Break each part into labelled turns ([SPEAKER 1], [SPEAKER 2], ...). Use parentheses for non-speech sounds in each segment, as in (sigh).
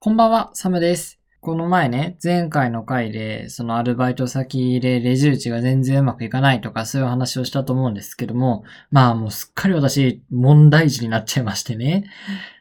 [SPEAKER 1] こんばんは、サムです。この前ね、前回の回で、そのアルバイト先でレジ打ちが全然うまくいかないとか、そういう話をしたと思うんですけども、まあもうすっかり私、問題児になっちゃいましてね。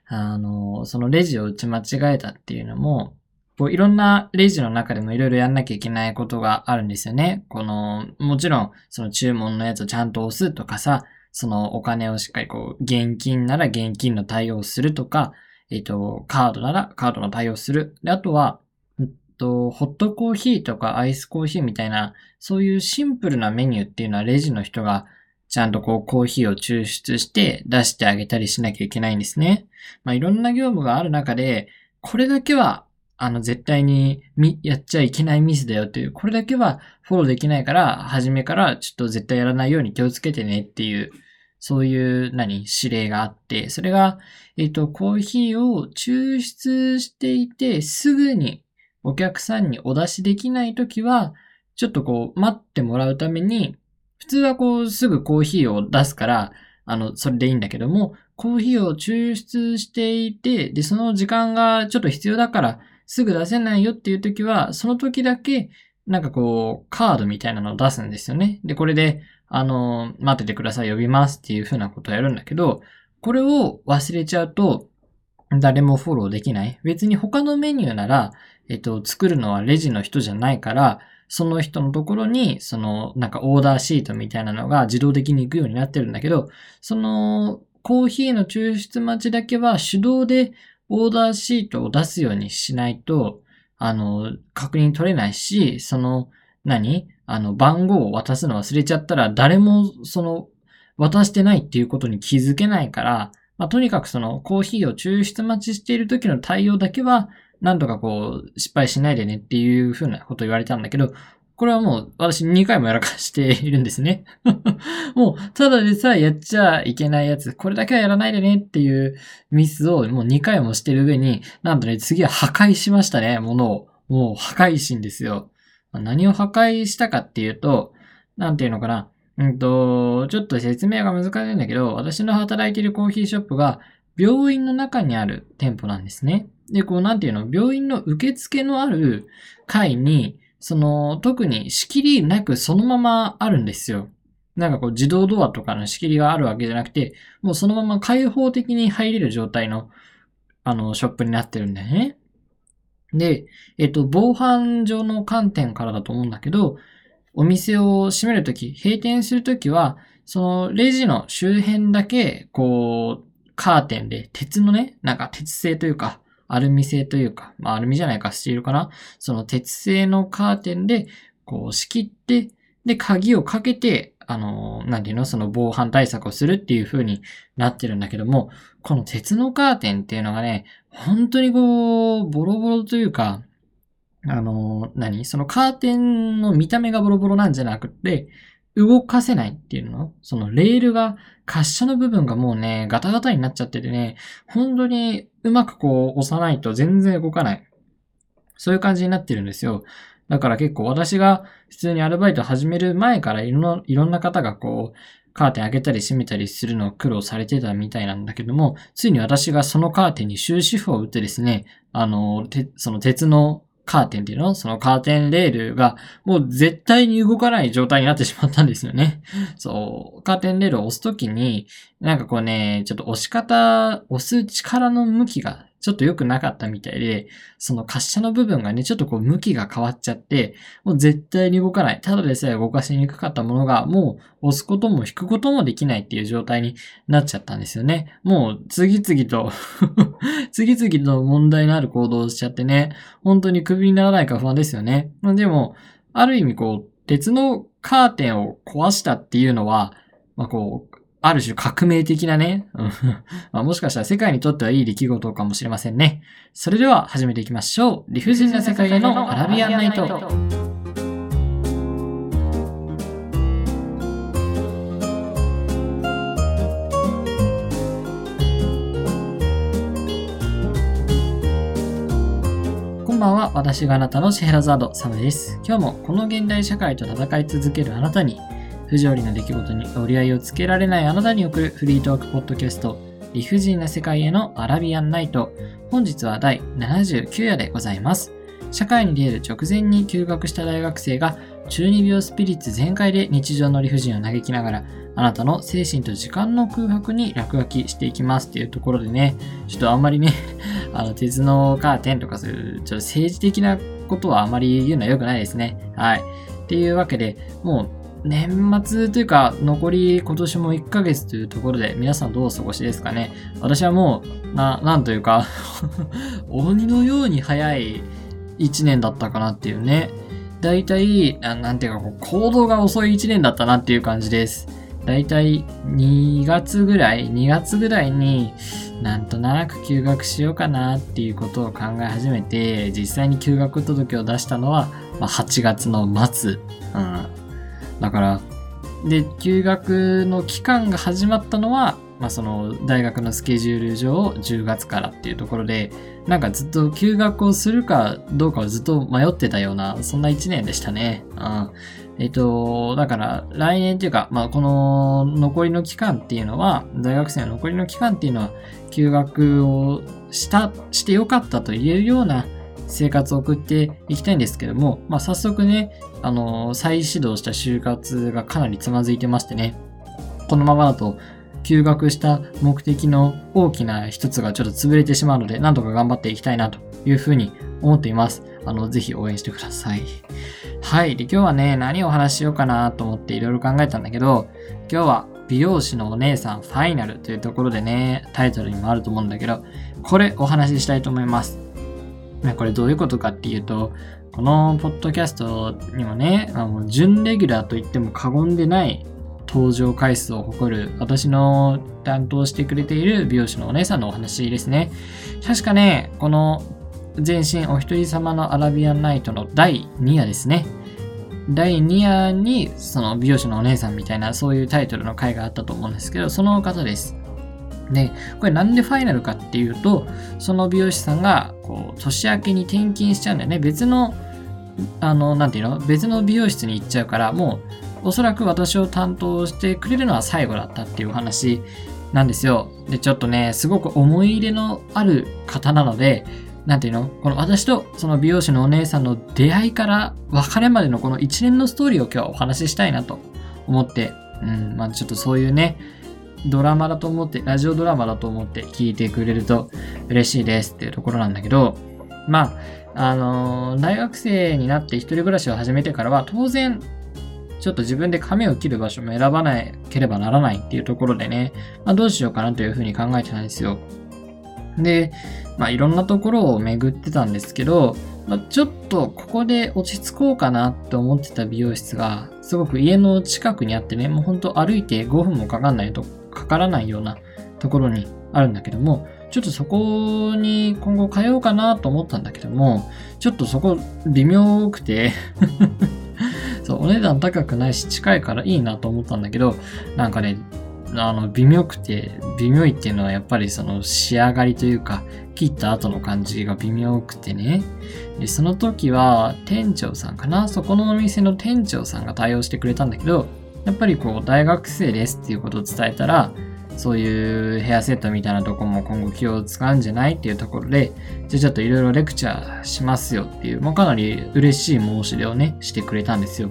[SPEAKER 1] あの、そのレジを打ち間違えたっていうのも、こういろんなレジの中でもいろいろやんなきゃいけないことがあるんですよね。この、もちろん、その注文のやつをちゃんと押すとかさ、そのお金をしっかりこう、現金なら現金の対応をするとか、えっ、と、カードならカードの対応する。で、あとは、えっと、ホットコーヒーとかアイスコーヒーみたいな、そういうシンプルなメニューっていうのはレジの人がちゃんとこうコーヒーを抽出して出してあげたりしなきゃいけないんですね。まあいろんな業務がある中で、これだけはあの絶対にみやっちゃいけないミスだよっていう、これだけはフォローできないから、初めからちょっと絶対やらないように気をつけてねっていう、そういう何指令があって、それが、えっ、と、コーヒーを抽出していて、すぐにお客さんにお出しできないときは、ちょっとこう、待ってもらうために、普通はこう、すぐコーヒーを出すから、あの、それでいいんだけども、コーヒーを抽出していて、で、その時間がちょっと必要だから、すぐ出せないよっていうときは、その時だけ、なんかこう、カードみたいなのを出すんですよね。で、これで、あの、待っててください、呼びますっていう風なことをやるんだけど、これを忘れちゃうと、誰もフォローできない。別に他のメニューなら、えっと、作るのはレジの人じゃないから、その人のところに、その、なんかオーダーシートみたいなのが自動的に行くようになってるんだけど、その、コーヒーの抽出待ちだけは手動でオーダーシートを出すようにしないと、あの、確認取れないし、その、何？あの、番号を渡すの忘れちゃったら、誰も、その、渡してないっていうことに気づけないから、まあ、とにかくその、コーヒーを抽出待ちしている時の対応だけは、なんとかこう、失敗しないでねっていうふうなこと言われたんだけど、これはもう私2回もやらかしているんですね。(laughs) もう、ただでさえやっちゃいけないやつ、これだけはやらないでねっていうミスをもう2回もしてる上に、なんとね、次は破壊しましたね、ものを。もう破壊神ですよ。何を破壊したかっていうと、なんていうのかな。うんと、ちょっと説明が難しいんだけど、私の働いているコーヒーショップが病院の中にある店舗なんですね。で、こうなんていうの、病院の受付のある階に、その、特に仕切りなくそのままあるんですよ。なんかこう自動ドアとかの仕切りがあるわけじゃなくて、もうそのまま開放的に入れる状態の、あの、ショップになってるんだよね。で、えっと、防犯上の観点からだと思うんだけど、お店を閉めるとき、閉店するときは、そのレジの周辺だけ、こう、カーテンで、鉄のね、なんか鉄製というか、アルミ製というか、まあアルミじゃないか、スチールかな。その鉄製のカーテンで、こう仕切って、で、鍵をかけて、あの、なんていうの、その防犯対策をするっていう風になってるんだけども、この鉄のカーテンっていうのがね、本当にこう、ボロボロというか、あの、何？そのカーテンの見た目がボロボロなんじゃなくて、動かせないっていうの？そのレールが、滑車の部分がもうね、ガタガタになっちゃっててね、本当にうまくこう押さないと全然動かない。そういう感じになってるんですよ。だから結構私が普通にアルバイト始める前からいろんな、いろんな方がこう、カーテン開けたり閉めたりするのを苦労されてたみたいなんだけども、ついに私がそのカーテンに終止符を打ってですね、あの、てその鉄のカーテンっていうの？そのカーテンレールがもう絶対に動かない状態になってしまったんですよね。(laughs) そう、カーテンレールを押すときに、なんかこうね、ちょっと押し方、押す力の向きがちょっと良くなかったみたいで、その滑車の部分がね、ちょっとこう向きが変わっちゃって、もう絶対に動かない。ただでさえ動かしにくかったものが、もう押すことも引くこともできないっていう状態になっちゃったんですよね。もう次々と (laughs) 次々と問題のある行動をしちゃってね、本当にクビにならないか不安ですよね。でも、ある意味こう、鉄のカーテンを壊したっていうのは、まあこう、ある種革命的なね、(laughs) まあ、もしかしたら世界にとってはいい出来事かもしれませんね。それでは始めていきましょう。理不尽な世界へのアラビアンナイト。こんばんは。私があなたのシェヘラザード、サムです。今日もこの現代社会と戦い続けるあなたに、不条理な出来事に折り合いをつけられないあなたに送るフリートークポッドキャスト、理不尽な世界へのアラビアンナイト。本日は第79夜でございます。社会に出る直前に休学した大学生が中二病スピリッツ全開で日常の理不尽を嘆きながらあなたの精神と時間の空白に落書きしていきますっていうところでね、ちょっとあんまりね (laughs) あの、鉄のカーテンとかそういう、ちょっと政治的なことはあまり言うのは良くないですね。はい。っていうわけで、もう年末というか、残り今年も1ヶ月というところで、皆さんどうお過ごしですかね。私はもう、な、なんというか (laughs) 鬼のように早い1年だったかなっていうね。大体、なんていうか、行動が遅い1年だったなっていう感じです。大体2月ぐらい、2月ぐらいになんとなく休学しようかなっていうことを考え始めて、実際に休学届を出したのは、まあ、8月の末。うん。だから、で、休学の期間が始まったのは、まあ、その大学のスケジュール上10月からっていうところで、なんかずっと休学をするかどうかをずっと迷ってたような、そんな1年でしたね。うん。えっと、だから来年っていうか、まあこの残りの期間っていうのは、大学生の残りの期間っていうのは、休学をした、してよかったと言えるような生活を送っていきたいんですけども、まあ早速ね、あの、再始動した就活がかなりつまずいてましてね、このままだと休学した目的の大きな一つがちょっと潰れてしまうので、なんとか頑張っていきたいなというふうに思っています。あの、ぜひ応援してください。はい。で、今日はね、何をお話ししようかなと思っていろいろ考えたんだけど、今日は美容師のお姉さんファイナルというところでね、タイトルにもあると思うんだけど、これお話ししたいと思います。これどういうことかっていうと、このポッドキャストにもね、あの準レギュラーと言っても過言でない登場回数を誇る私の担当してくれている美容師のお姉さんのお話ですね。確かね、この全身お一人様のアラビアンナイトの第2夜ですね。第2夜にその美容師のお姉さんみたいなそういうタイトルの回があったと思うんですけど、その方です。で、これなんでファイナルかっていうと、その美容師さんがこう年明けに転勤しちゃうんだよね。別の、あの、なんていうの？別の美容室に行っちゃうから、もうおそらく私を担当してくれるのは最後だったっていうお話なんですよ。で、ちょっとね、すごく思い入れのある方なので、なんていうの？この私とその美容師のお姉さんの出会いから別れまでのこの一連のストーリーを今日はお話ししたいなと思って、うん、まあちょっとそういうね、ドラマだと思って、ラジオドラマだと思って聞いてくれると嬉しいですっていうところなんだけど、まあ、あのー、大学生になって一人暮らしを始めてからは当然、ちょっと自分で髪を切る場所も選ばなければならないっていうところでね、まあ、どうしようかなというふうに考えてたんですよ。で、まあ、いろんなところを巡ってたんですけど、まあ、ちょっとここで落ち着こうかなって思ってた美容室が、すごく家の近くにあってね、もうほんと歩いて5分もかかんないと、かからないようなところにあるんだけども、ちょっとそこに今後通おうかなと思ったんだけども、ちょっとそこ微妙くて (laughs) そう、お値段高くないし近いからいいなと思ったんだけど、なんかね、あの、微妙くて、微妙いっていうのはやっぱりその仕上がりというか、切った後の感じが微妙くてね。で、その時は店長さんかな？そこのお店の店長さんが対応してくれたんだけど、やっぱりこう、大学生ですっていうことを伝えたら、そういうヘアセットみたいなとこも今後気を使うんじゃないっていうところで、じゃあちょっといろいろレクチャーしますよっていう、もうかなり嬉しい申し出をね、してくれたんですよ。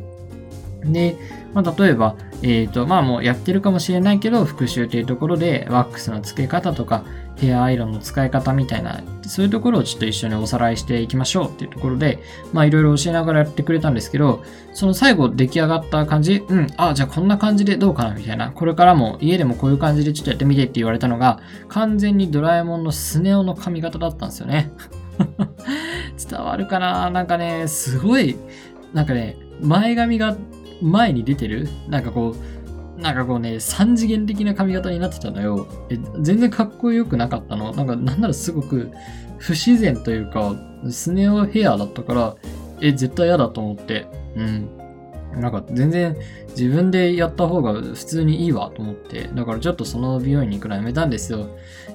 [SPEAKER 1] で、まあ、例えば、えっ、ー、と、まあもうやってるかもしれないけど、復習っていうところで、ワックスの付け方とか、ヘアアイロンの使い方みたいな、そういうところをちょっと一緒におさらいしていきましょうっていうところで、まあいろいろ教えながらやってくれたんですけど、その最後出来上がった感じ、うん、あ、じゃあこんな感じでどうかなみたいな、これからも家でもこういう感じでちょっとやってみてって言われたのが、完全にドラえもんのスネ夫の髪型だったんですよね。(laughs) 伝わるかな？なんかね、すごい、なんかね、前髪が前に出てるなんかこう、なんかこうね、三次元的な髪型になってたのよ。え、全然かっこよくなかったの？なんか、なんならすごく不自然というか、スネ夫ヘアだったから、え、絶対嫌だと思って。うん。なんか全然自分でやった方が普通にいいわと思って、だからちょっとその美容院に行くのやめたんですよ。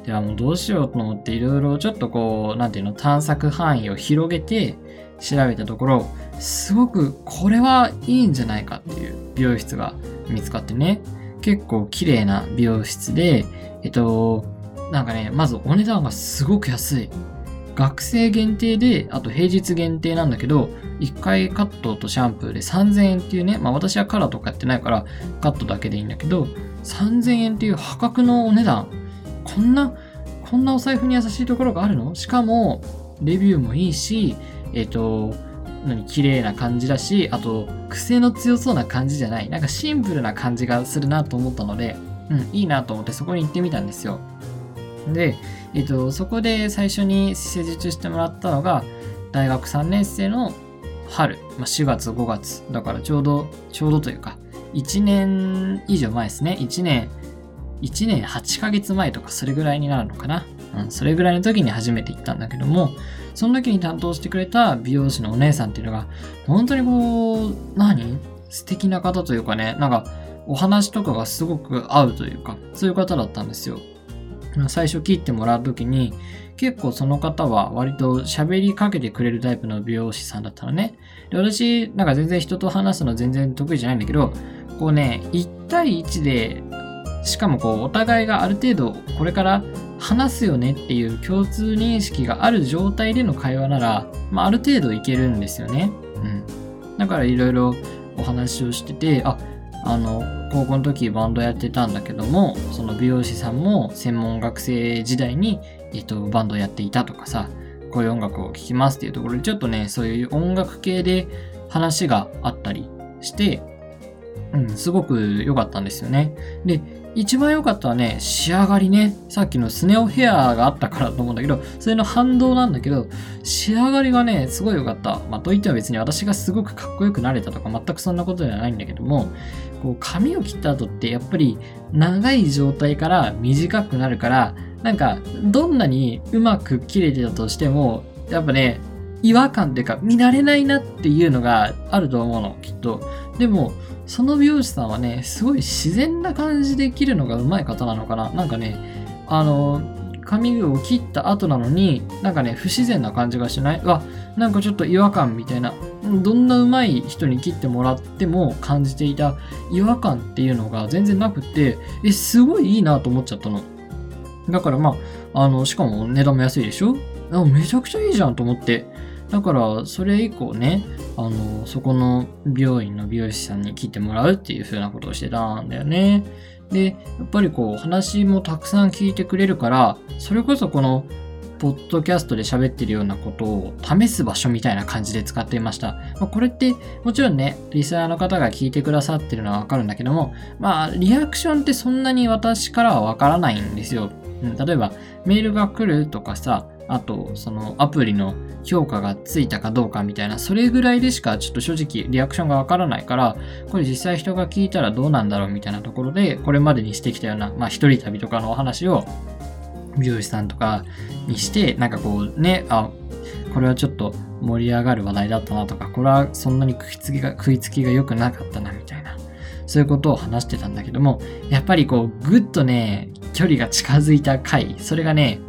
[SPEAKER 1] ではもうどうしようと思っていろいろちょっとこう、なんていうの、探索範囲を広げて調べたところ、すごくこれはいいんじゃないかっていう美容室が見つかってね、結構綺麗な美容室で、えっと、なんかね、まずお値段がすごく安い。学生限定で、あと平日限定なんだけど、1回カットとシャンプーで3000円っていうね、まあ私はカラーとかやってないからカットだけでいいんだけど、3000円っていう破格のお値段。こんな、こんなお財布に優しいところがあるの？しかも、レビューもいいし、えっ、と、何、綺麗な感じだし、あと、癖の強そうな感じじゃない。なんかシンプルな感じがするなと思ったので、うん、いいなと思ってそこに行ってみたんですよ。で、えっ、と、そこで最初に施術してもらったのが、大学3年生の春、まあ、4月、5月。だからちょうど、ちょうどというか、1年以上前ですね。1年、1年8ヶ月前とかそれぐらいになるのかな。うん、それぐらいの時に初めて行ったんだけども、その時に担当してくれた美容師のお姉さんっていうのが、本当にこう、何？素敵な方というかね、なんか、お話とかがすごく合うというか、そういう方だったんですよ。最初切ってもらう時に、結構その方は割と喋りかけてくれるタイプの美容師さんだったのね。で、私、なんか全然人と話すの全然得意じゃないんだけど、こうね、1対1で、しかもこう、お互いがある程度、これから話すよねっていう共通認識がある状態での会話なら、まあ、ある程度いけるんですよね。うん。だからいろいろお話をしてて、あ、あの、高校の時バンドやってたんだけども、その美容師さんも専門学生時代に、えっと、バンドやっていたとかさ、こういう音楽を聴きますっていうところで、ちょっとね、そういう音楽系で話があったりして、うん、すごく良かったんですよね。で、一番良かったはね、仕上がりね。さっきのスネオヘアがあったからと思うんだけど、それの反動なんだけど、仕上がりがね、すごい良かった。まあ、といっても別に私がすごくかっこよくなれたとか、全くそんなことではないんだけども、こう髪を切った後ってやっぱり長い状態から短くなるから、なんか、どんなにうまく切れてたとしても、やっぱね、違和感っていうか、見慣れないなっていうのがあると思うの、きっと。でも、その美容師さんはね、すごい自然な感じで切るのが上手い方なのかな。なんかね、あの、髪を切った後なのに、なんかね、不自然な感じがしないわ、なんかちょっと違和感みたいな、どんな上手い人に切ってもらっても感じていた違和感っていうのが全然なくて、え、すごいいいなと思っちゃったの。だからまあ、あの、しかも値段も安いでしょ？あめちゃくちゃいいじゃんと思って。だから、それ以降ね、あの、そこの美容院の美容師さんに切ってもらうっていう風なことをしてたんだよね。で、やっぱりこう、話もたくさん聞いてくれるから、それこそこの、ポッドキャストで喋ってるようなことを試す場所みたいな感じで使っていました。まあ、これってもちろんね、リスナーの方が聞いてくださってるのはわかるんだけども、まあ、リアクションってそんなに私からはわからないんですよ。うん、例えば、メールが来るとかさ、あと、そのアプリの評価がついたかどうかみたいな、それぐらいでしかちょっと正直リアクションがわからないから、これ実際人が聞いたらどうなんだろうみたいなところで、これまでにしてきたような、まあ一人旅とかのお話を美容師さんとかにして、なんかこうね、あ、これはちょっと盛り上がる話題だったなとか、これはそんなに食いつきが、食いつきが良くなかったなみたいな、そういうことを話してたんだけども、やっぱりこう、ぐっとね、距離が近づいた回、それがね、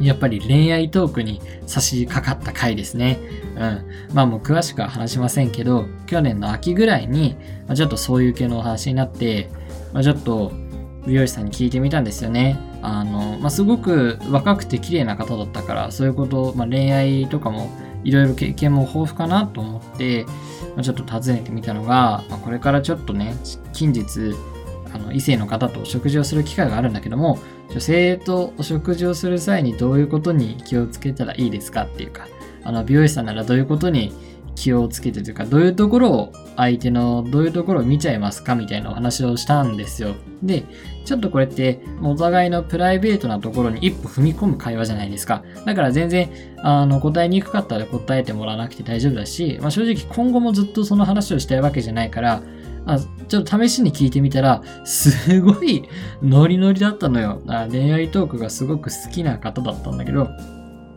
[SPEAKER 1] やっぱり恋愛トークに差し掛かった回ですね。うん。まあもう詳しくは話しませんけど、去年の秋ぐらいに、まあ、ちょっとそういう系のお話になって、まあ、ちょっと美容師さんに聞いてみたんですよね。あの、まあ、すごく若くて綺麗な方だったから、そういうこと、まあ、恋愛とかもいろいろ経験も豊富かなと思って、まあ、ちょっと尋ねてみたのが、まあ、これからちょっとね、近日、あの異性の方と食事をする機会があるんだけども、女性とお食事をする際にどういうことに気をつけたらいいですかっていうか、あの美容師さんならどういうことに気をつけてというか、どういうところを相手のどういうところを見ちゃいますかみたいなお話をしたんですよ。で、ちょっとこれってお互いのプライベートなところに一歩踏み込む会話じゃないですか。だから全然あの答えにくかったら答えてもらわなくて大丈夫だし、まあ、正直今後もずっとその話をしたいわけじゃないから、あちょっと試しに聞いてみたら、すごいノリノリだったのよ。あ恋愛トークがすごく好きな方だったんだけど、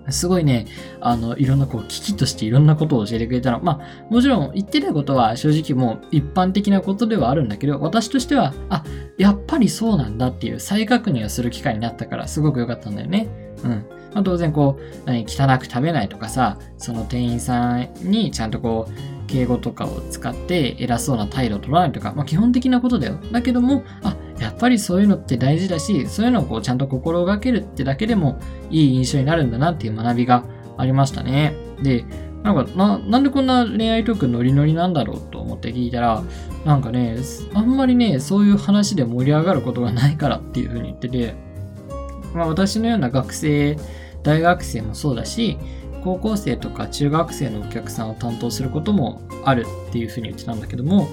[SPEAKER 1] すごいね、あの、いろんなこう、危機としていろんなことを教えてくれたの。まあ、もちろん言ってないことは正直もう一般的なことではあるんだけど、私としては、あ、やっぱりそうなんだっていう再確認をする機会になったから、すごく良かったんだよね。うん。まあ、当然こう、汚く食べないとかさ、その店員さんにちゃんとこう、敬語とかを使って偉そうな態度を取らないとか、まあ、基本的なことだよ。だけども、あ、やっぱりそういうのって大事だし、そういうのをこうちゃんと心がけるってだけでもいい印象になるんだなっていう学びがありましたね。で、なんかな、なんでこんな恋愛トークノリノリなんだろうと思って聞いたら、なんかね、あんまりね、そういう話で盛り上がることがないからっていうふうに言ってて、まあ私のような学生、大学生もそうだし、高校生とか中学生のお客さんを担当することもあるっていうふうに言ってたんだけども、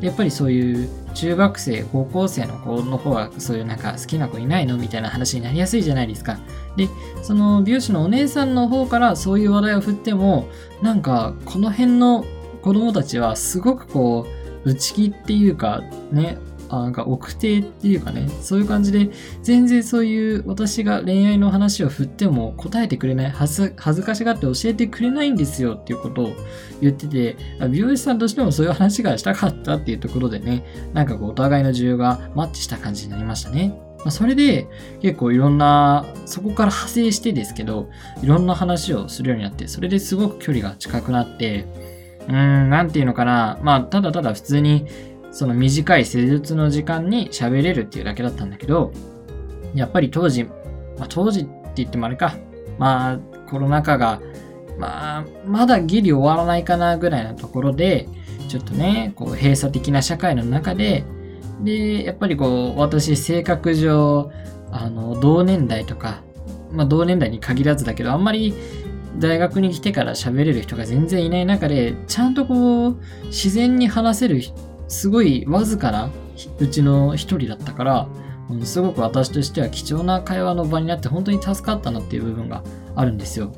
[SPEAKER 1] やっぱりそういう中学生、高校生の子の方はそういうなんか好きな子いないのみたいな話になりやすいじゃないですか。で、その美容師のお姉さんの方からそういう話題を振っても、なんかこの辺の子供たちはすごくこう、内気っていうかね、あなんか奥手っていうかね、そういう感じで、全然そういう私が恋愛の話を振っても答えてくれない、恥ず恥ずかしがって教えてくれないんですよっていうことを言ってて、美容師さんとしてもそういう話がしたかったっていうところでね、なんかこうお互いの需要がマッチした感じになりましたね。ま、それで結構いろんな、そこから派生してですけど、いろんな話をするようになって、それですごく距離が近くなって、うーん、なんていうのかな、まあ、ただただ普通にその短い施術の時間に喋れるっていうだけだったんだけど、やっぱり当時、まあ、当時って言ってもあれか、まあコロナ禍が、まあまだギリ終わらないかなぐらいのところで、ちょっとね、こう閉鎖的な社会の中で、で、やっぱりこう私性格上、あの同年代とか、まあ同年代に限らずだけど、あんまり大学に来てから喋れる人が全然いない中で、ちゃんとこう、自然に話せるすごいわずかなうちの一人だったから、うん、すごく私としては貴重な会話の場になって本当に助かったなっていう部分があるんですよ。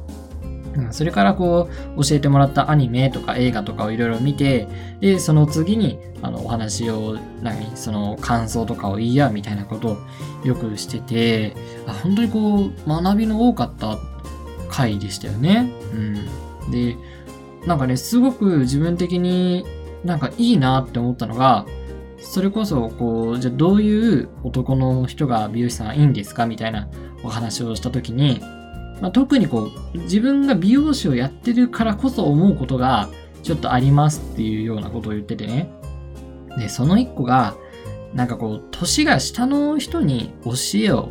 [SPEAKER 1] うん、それからこう教えてもらったアニメとか映画とかをいろいろ見てでその次にあのお話を何その感想とかを言い合うみたいなことをよくしててあ本当にこう学びの多かった回でしたよね。うん、でなんかねすごく自分的になんかいいなって思ったのが、それこそ、こう、じゃあどういう男の人が美容師さんいいんですかみたいなお話をした時に、まあ、特にこう、自分が美容師をやってるからこそ思うことがちょっとありますっていうようなことを言っててね。で、その一個が、なんかこう、年が下の人に教えを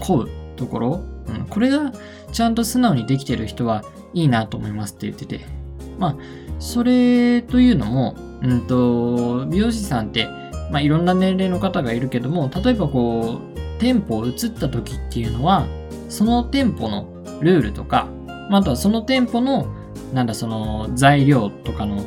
[SPEAKER 1] 請うところ、うん、これがちゃんと素直にできてる人はいいなと思いますって言ってて。まあ、それというのも、うんと、美容師さんって、まあ、いろんな年齢の方がいるけども、例えばこう、店舗を移った時っていうのは、その店舗のルールとか、まあとはその店舗の、なんだ、その材料とかの、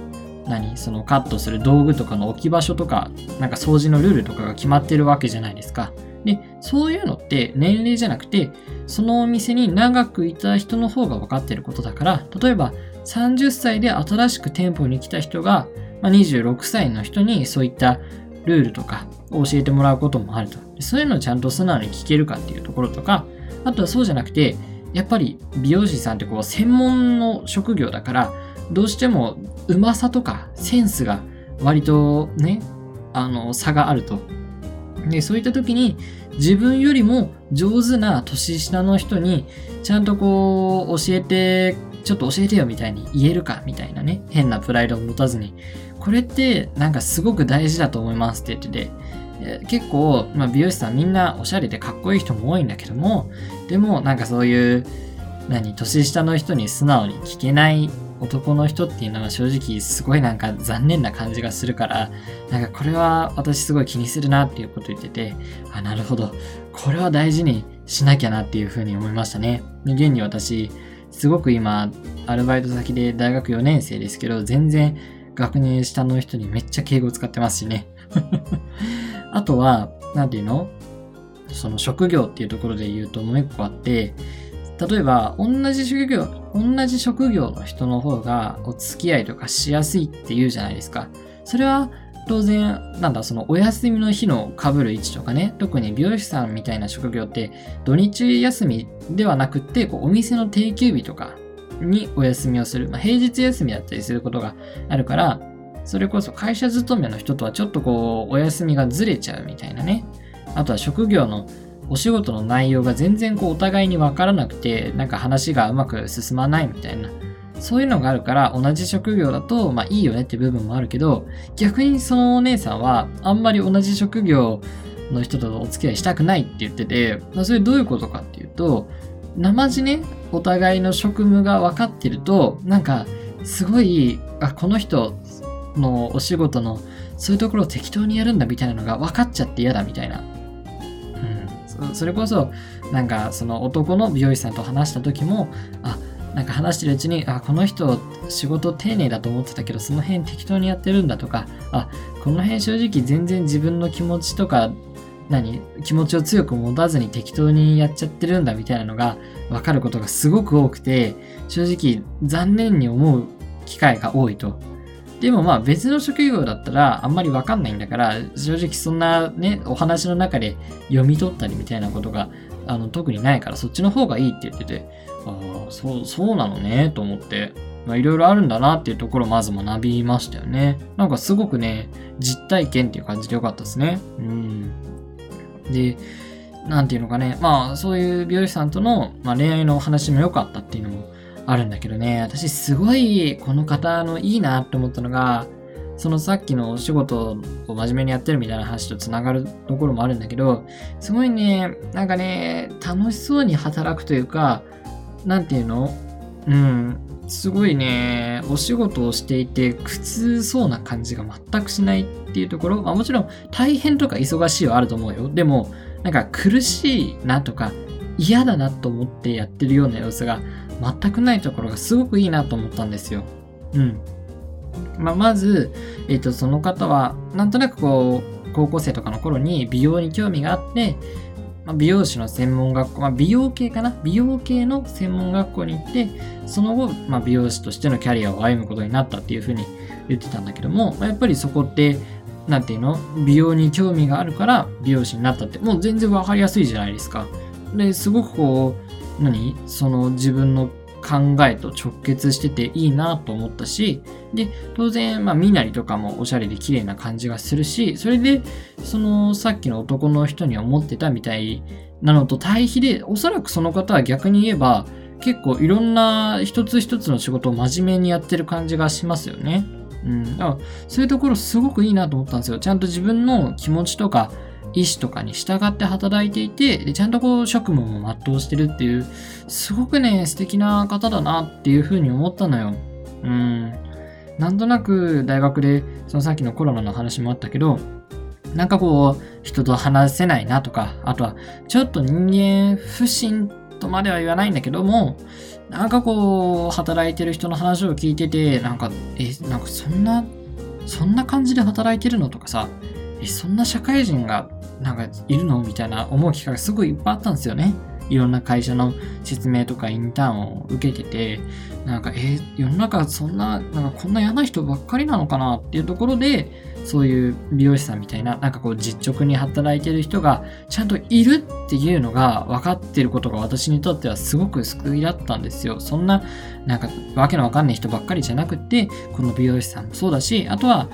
[SPEAKER 1] 何そのカットする道具とかの置き場所とか、なんか掃除のルールとかが決まってるわけじゃないですか。で、そういうのって年齢じゃなくて、そのお店に長くいた人の方が分かってることだから、例えば30歳で新しく店舗に来た人が、まあ、26歳の人にそういったルールとかを教えてもらうこともあると。そういうのをちゃんと素直に聞けるかっていうところとか、あとはそうじゃなくて、やっぱり美容師さんってこう専門の職業だから、どうしてもうまさとかセンスが割とね、あの差があると。で、そういった時に自分よりも上手な年下の人にちゃんとこう教えてちょっと教えてよみたいに言えるかみたいなね、変なプライドを持たずに、これってなんかすごく大事だと思いますって言ってて、結構、まあ、美容師さんみんなおしゃれでかっこいい人も多いんだけども、でもなんかそういう、何、年下の人に素直に聞けない男の人っていうのは正直すごいなんか残念な感じがするから、なんかこれは私すごい気にするなっていうこと言ってて、あ、なるほど。これは大事にしなきゃなっていうふうに思いましたね。現に私、すごく今、アルバイト先で大学4年生ですけど、全然学年下の人にめっちゃ敬語使ってますしね。(laughs) あとは、なんていうの？その職業っていうところで言うともう一個あって、例えば、同じ職業、同じ職業の人の方がお付き合いとかしやすいって言うじゃないですか。それは当然、なんだ、そのお休みの日の被る位置とかね、特に美容師さんみたいな職業って、土日休みではなくって、こうお店の定休日とかにお休みをする、まあ、平日休みだったりすることがあるから、それこそ会社勤めの人とはちょっとこう、お休みがずれちゃうみたいなね。あとは職業のお仕事の内容が全然こうお互いに分からなくて、なんか話がうまく進まないみたいなそういうのがあるから同じ職業だとまあいいよねって部分もあるけど逆にそのお姉さんはあんまり同じ職業の人とお付き合いしたくないって言ってて、まあ、それどういうことかっていうと、生地ね、お互いの職務が分かってると、なんか、すごい、あ、この人のお仕事のそういうところを適当にやるんだみたいなのが分かっちゃって嫌だみたいな。うん。それこそ、なんかその男の美容師さんと話した時も、あ、なんか話してるうちに、あ、この人仕事丁寧だと思ってたけど、その辺適当にやってるんだとか、あ、この辺正直全然自分の気持ちとか、何気持ちを強く持たずに適当にやっちゃってるんだみたいなのが分かることがすごく多くて、正直残念に思う機会が多いと。でもまあ別の職業だったらあんまりわかんないんだから、正直そんなね、お話の中で読み取ったりみたいなことがあの特にないからそっちの方がいいって言ってて、ああ、そう、そうなのね、と思って。まあいろいろあるんだなっていうところをまず学びましたよね。なんかすごくね、実体験っていう感じでよかったですね。うん。で、なんていうのかね、まあそういう美容師さんとの、まあ、恋愛のお話も良かったっていうのもあるんだけどね、私すごいこの方のいいなって思ったのが、そのさっきのお仕事を真面目にやってるみたいな話とつながるところもあるんだけど、すごいね、なんかね、楽しそうに働くというか、なんていうの？うん、すごいね、お仕事をしていて苦痛そうな感じが全くしないっていうところ、まあもちろん大変とか忙しいはあると思うよ。でも、なんか苦しいなとか嫌だなと思ってやってるような様子が全くないところがすごくいいなと思ったんですよ。うん。まあ、まず、えっ、ー、と、その方は、なんとなくこう、高校生とかの頃に美容に興味があって、まあ、美容師の専門学校、まあ、美容系かな？美容系の専門学校に行って、その後、まあ、美容師としてのキャリアを歩むことになったっていうふうに言ってたんだけども、まあ、やっぱりそこって、なんていうの？美容に興味があるから美容師になったって、もう全然わかりやすいじゃないですか。で、すごくこう、何？その自分の考えと直結してていいなと思ったし、で、当然、まあ、身なりとかもおしゃれで綺麗な感じがするし、それで、その、さっきの男の人に思ってたみたいなのと対比で、おそらくその方は逆に言えば、結構いろんな一つ一つの仕事を真面目にやってる感じがしますよね。うん。だから、そういうところすごくいいなと思ったんですよ。ちゃんと自分の気持ちとか、意思とかに従って働いていて、でちゃんとこう職務も全うしてるっていう、すごくね、素敵な方だなっていうふうに思ったのよ。うん。なんとなく大学で、そのさっきのコロナの話もあったけど、なんかこう、人と話せないなとか、あとは、ちょっと人間不信とまでは言わないんだけども、なんかこう、働いてる人の話を聞いてて、なんか、え、なんかそんな、そんな感じで働いてるのとかさ、え、そんな社会人がなんかいるのみたいな思う機会がすごいいっぱいあったんですよね。いろんな会社の説明とかインターンを受けてて、なんか、え、世の中そんな、なんかこんな嫌な人ばっかりなのかなっていうところで、そういう美容師さんみたいな、なんかこう実直に働いてる人がちゃんといるっていうのが分かってることが私にとってはすごく救いだったんですよ。そんな、なんかわけのわかんない人ばっかりじゃなくて、この美容師さんもそうだし、あとは、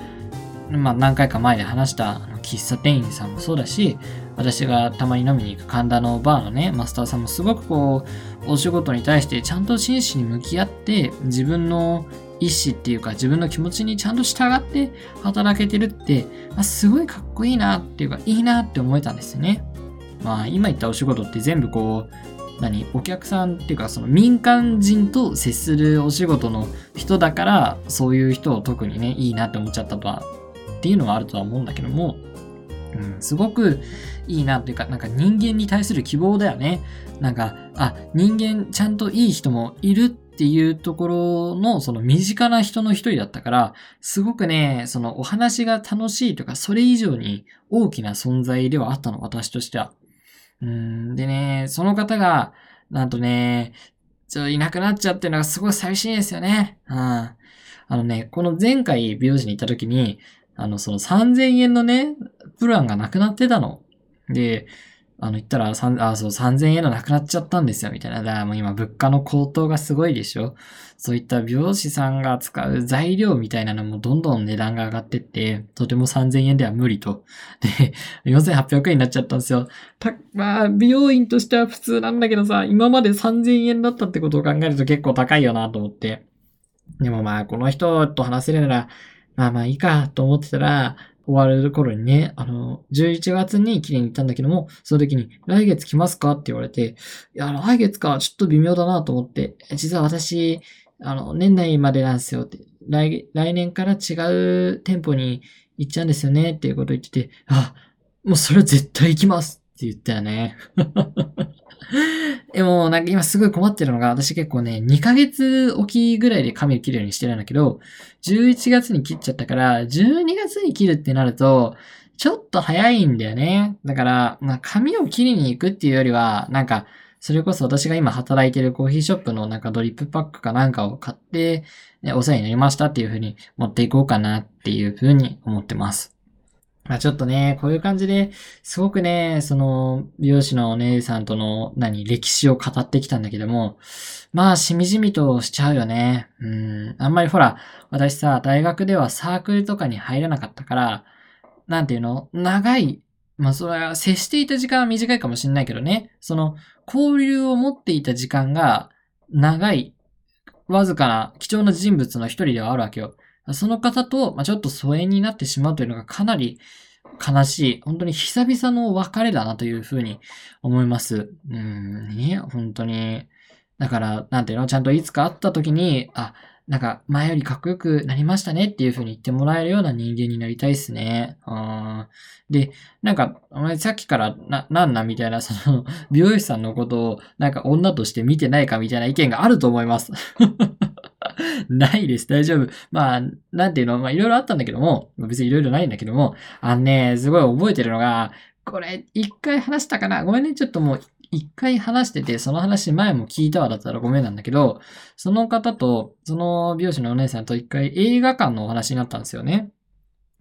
[SPEAKER 1] まあ何回か前で話した喫茶店員さんもそうだし、私がたまに飲みに行く神田のバーのね、マスターさんもすごくこう、お仕事に対してちゃんと真摯に向き合って、自分の意思っていうか自分の気持ちにちゃんと従って働けてるって、まあ、すごいかっこいいなっていうか、いいなって思えたんですよね。まあ、今言ったお仕事って全部こう、何お客さんっていうかその民間人と接するお仕事の人だからそういう人を特にねいいなって思っちゃったとはっていうのはあるとは思うんだけどもうん、すごくいいなというか、なんか人間に対する希望だよね。なんか、あ、人間ちゃんといい人もいるっていうところの、その身近な人の一人だったから、すごくね、そのお話が楽しいとか、それ以上に大きな存在ではあったの、私としては。うん、でね、その方が、なんとね、ちょ、いなくなっちゃってるのがすごい寂しいですよね。うん。あのね、この前回美容師に行った時に、あの、その3000円のね、プランがなくなってたの。で、あの、言ったら、あ、そう、3000円のなくなっちゃったんですよ、みたいな。だからもう今、物価の高騰がすごいでしょそういった美容師さんが使う材料みたいなのもどんどん値段が上がってって、とても3000円では無理と。で、4800円になっちゃったんですよ。た、まあ、美容院としては普通なんだけどさ、今まで3000円だったってことを考えると結構高いよなと思って。でもまあ、この人と話せるなら、まあまあいいかと思ってたら、終わる頃にね、あの、11月に切りに行ったんだけども、その時に、来月来ますかって言われて、いや、来月か、ちょっと微妙だなと思って、実は私、あの、年内までなんですよって、来、来年から違う店舗に行っちゃうんですよねっていうこと言ってて、あ、もうそれは絶対行きますって言ったよね。でも、なんか今すごい困ってるのが、私結構ね、2ヶ月おきぐらいで髪を切るようにしてるんだけど、11月に切っちゃったから、12月に切るってなると、ちょっと早いんだよね。だから、まあ、髪を切りに行くっていうよりは、なんか、それこそ私が今働いてるコーヒーショップのなんかドリップパックかなんかを買って、ね、お世話になりましたっていう風に持っていこうかなっていう風に思ってます。まあちょっとね、こういう感じで、すごくね、その、美容師のお姉さんとの、何、歴史を語ってきたんだけども、まあ、しみじみとしちゃうよね。うん。あんまりほら、私さ、大学ではサークルとかに入らなかったから、なんていうの？長い、まあそれは接していた時間は短いかもしれないけどね、その、交流を持っていた時間が長い、わずかな貴重な人物の一人ではあるわけよ。その方と、まあ、ちょっと疎遠になってしまうというのがかなり悲しい。本当に久々の別れだなというふうに思います。うん、ね、本当に。だから、なんていうの？ちゃんといつか会った時に、あ、なんか前よりかっこよくなりましたねっていう風に言ってもらえるような人間になりたいっすね。うん、で、なんか、お前さっきからな、なんなんみたいな、その、美容師さんのことを、なんか女として見てないかみたいな意見があると思います。(laughs) ないです。大丈夫。まあ、なんていうの？まあ、いろいろあったんだけども、別にいろいろないんだけども、あのね、すごい覚えてるのが、これ、一回話したかな？ごめんね、ちょっともう、一回話してて、その話前も聞いたわだったらごめんなんだけど、その方と、その美容師のお姉さんと一回映画館のお話になったんですよね。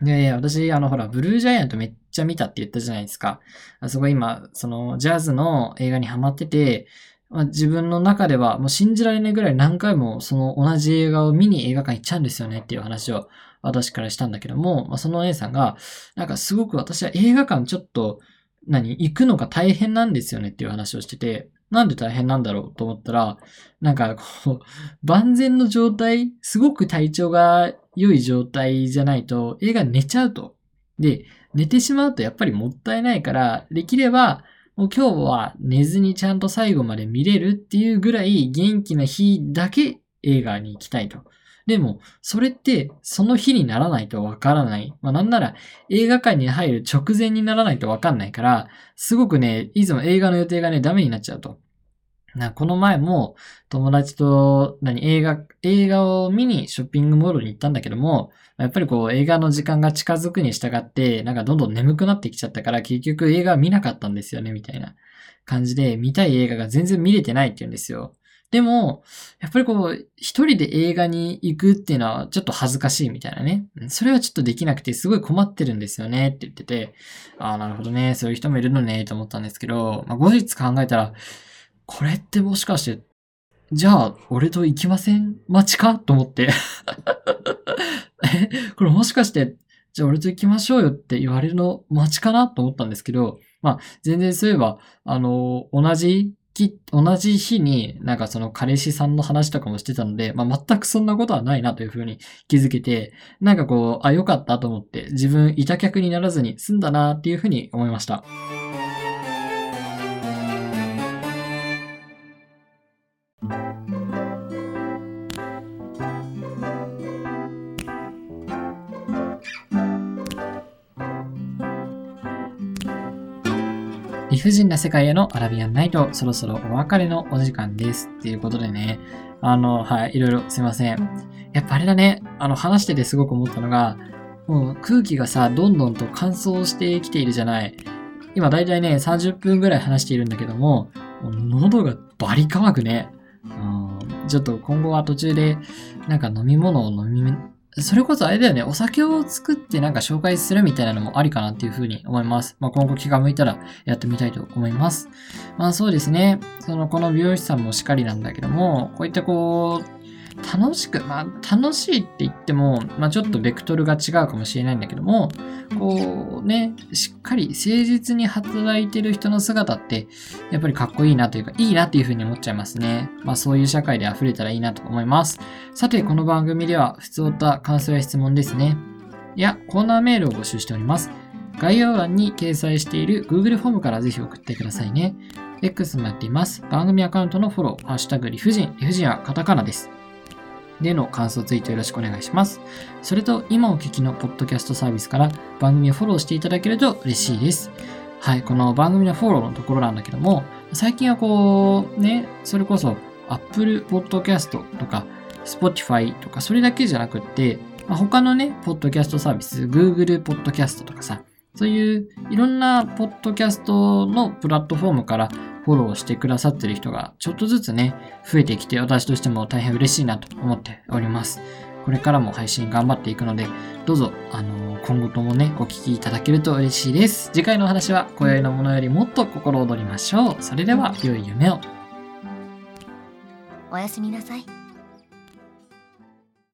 [SPEAKER 1] で、私、あの、ほら、ブルージャイアントめっちゃ見たって言ったじゃないですか。あそこ今、その、ジャズの映画にハマってて、まあ、自分の中ではもう信じられないぐらい何回もその同じ映画を見に映画館行っちゃうんですよねっていう話を私からしたんだけども、まあ、そのお姉さんが、なんかすごく私は映画館ちょっと、何行くのが大変なんですよねっていう話をしてて、なんで大変なんだろうと思ったら、なんかこう、万全の状態、すごく体調が良い状態じゃないと映画寝ちゃうと。で、寝てしまうとやっぱりもったいないから、できれば今日は寝ずにちゃんと最後まで見れるっていうぐらい元気な日だけ映画に行きたいと。でも、それってその日にならないとわからない。まあなんなら映画館に入る直前にならないとわかんないから、すごくね、いつも映画の予定がね、ダメになっちゃうと。な、この前も友達と何映画、映画を見にショッピングモールに行ったんだけども、やっぱりこう映画の時間が近づくに従って、なんかどんどん眠くなってきちゃったから結局映画見なかったんですよね、みたいな感じで見たい映画が全然見れてないって言うんですよ。でも、やっぱりこう、一人で映画に行くっていうのはちょっと恥ずかしいみたいなね。それはちょっとできなくてすごい困ってるんですよねって言ってて、ああ、なるほどね、そういう人もいるのね、と思ったんですけど、まあ、後日考えたら、これってもしかして、じゃあ、俺と行きません？待ちか？と思って。(laughs) え、これもしかして、じゃあ俺と行きましょうよって言われるの待ちかな？と思ったんですけど、まあ、全然そういえば、あの、同じ同じ日になんかその彼氏さんの話とかもしてたので、まあ、全くそんなことはないなというふうに気づけて、なんかこう、あ、よかったと思って自分いた客にならずに済んだなっていうふうに思いました。理不尽な世界へのアラビアンナイト、そろそろお別れのお時間です。っていうことでね、あの、はい、いろいろすいません。やっぱあれだね、あの、話しててすごく思ったのが、もう空気がさ、どんどんと乾燥してきているじゃない。今だいたいね、30分ぐらい話しているんだけども、も喉がバリ乾くね。うん、ちょっと今後は途中で、なんか飲み物を飲み、それこそあれだよね、お酒を作ってなんか紹介するみたいなのもありかなっていうふうに思います。まあ、今後気が向いたらやってみたいと思います。まあそうですね、そのこの美容師さんもしっかりなんだけども、こういったこう、楽しく、まあ、楽しいって言っても、まあ、ちょっとベクトルが違うかもしれないんだけども、こうね、しっかり誠実に働いてる人の姿って、やっぱりかっこいいなというか、いいなっていうふうに思っちゃいますね。まあ、そういう社会で溢れたらいいなと思います。さて、この番組では、普通った感想や質問ですね。いやコーナーメールを募集しております。概要欄に掲載している Google フォームからぜひ送ってくださいね。X もやっています。番組アカウントのフォロー、ハッシュタグ理不尽、理不尽はカタカナです。での感想ツイートよろしくお願いします。それと、今お聞きのポッドキャストサービスから番組をフォローしていただけると嬉しいです。はい、この番組のフォローのところなんだけども、最近はこう、ね、それこそ Apple Podcast とか Spotify とかそれだけじゃなくって、まあ、他のね、ポッドキャストサービス、Google Podcast とかさ、そういういろんなポッドキャストのプラットフォームからフォローしてくださってる人がちょっとずつね、増えてきて私としても大変嬉しいなと思っております。これからも配信頑張っていくので、どうぞ、あの今後ともね、お聞きいただけると嬉しいです。次回のお話は、今宵のものよりもっと心躍りましょう。それでは、良い夢を。
[SPEAKER 2] おやすみなさい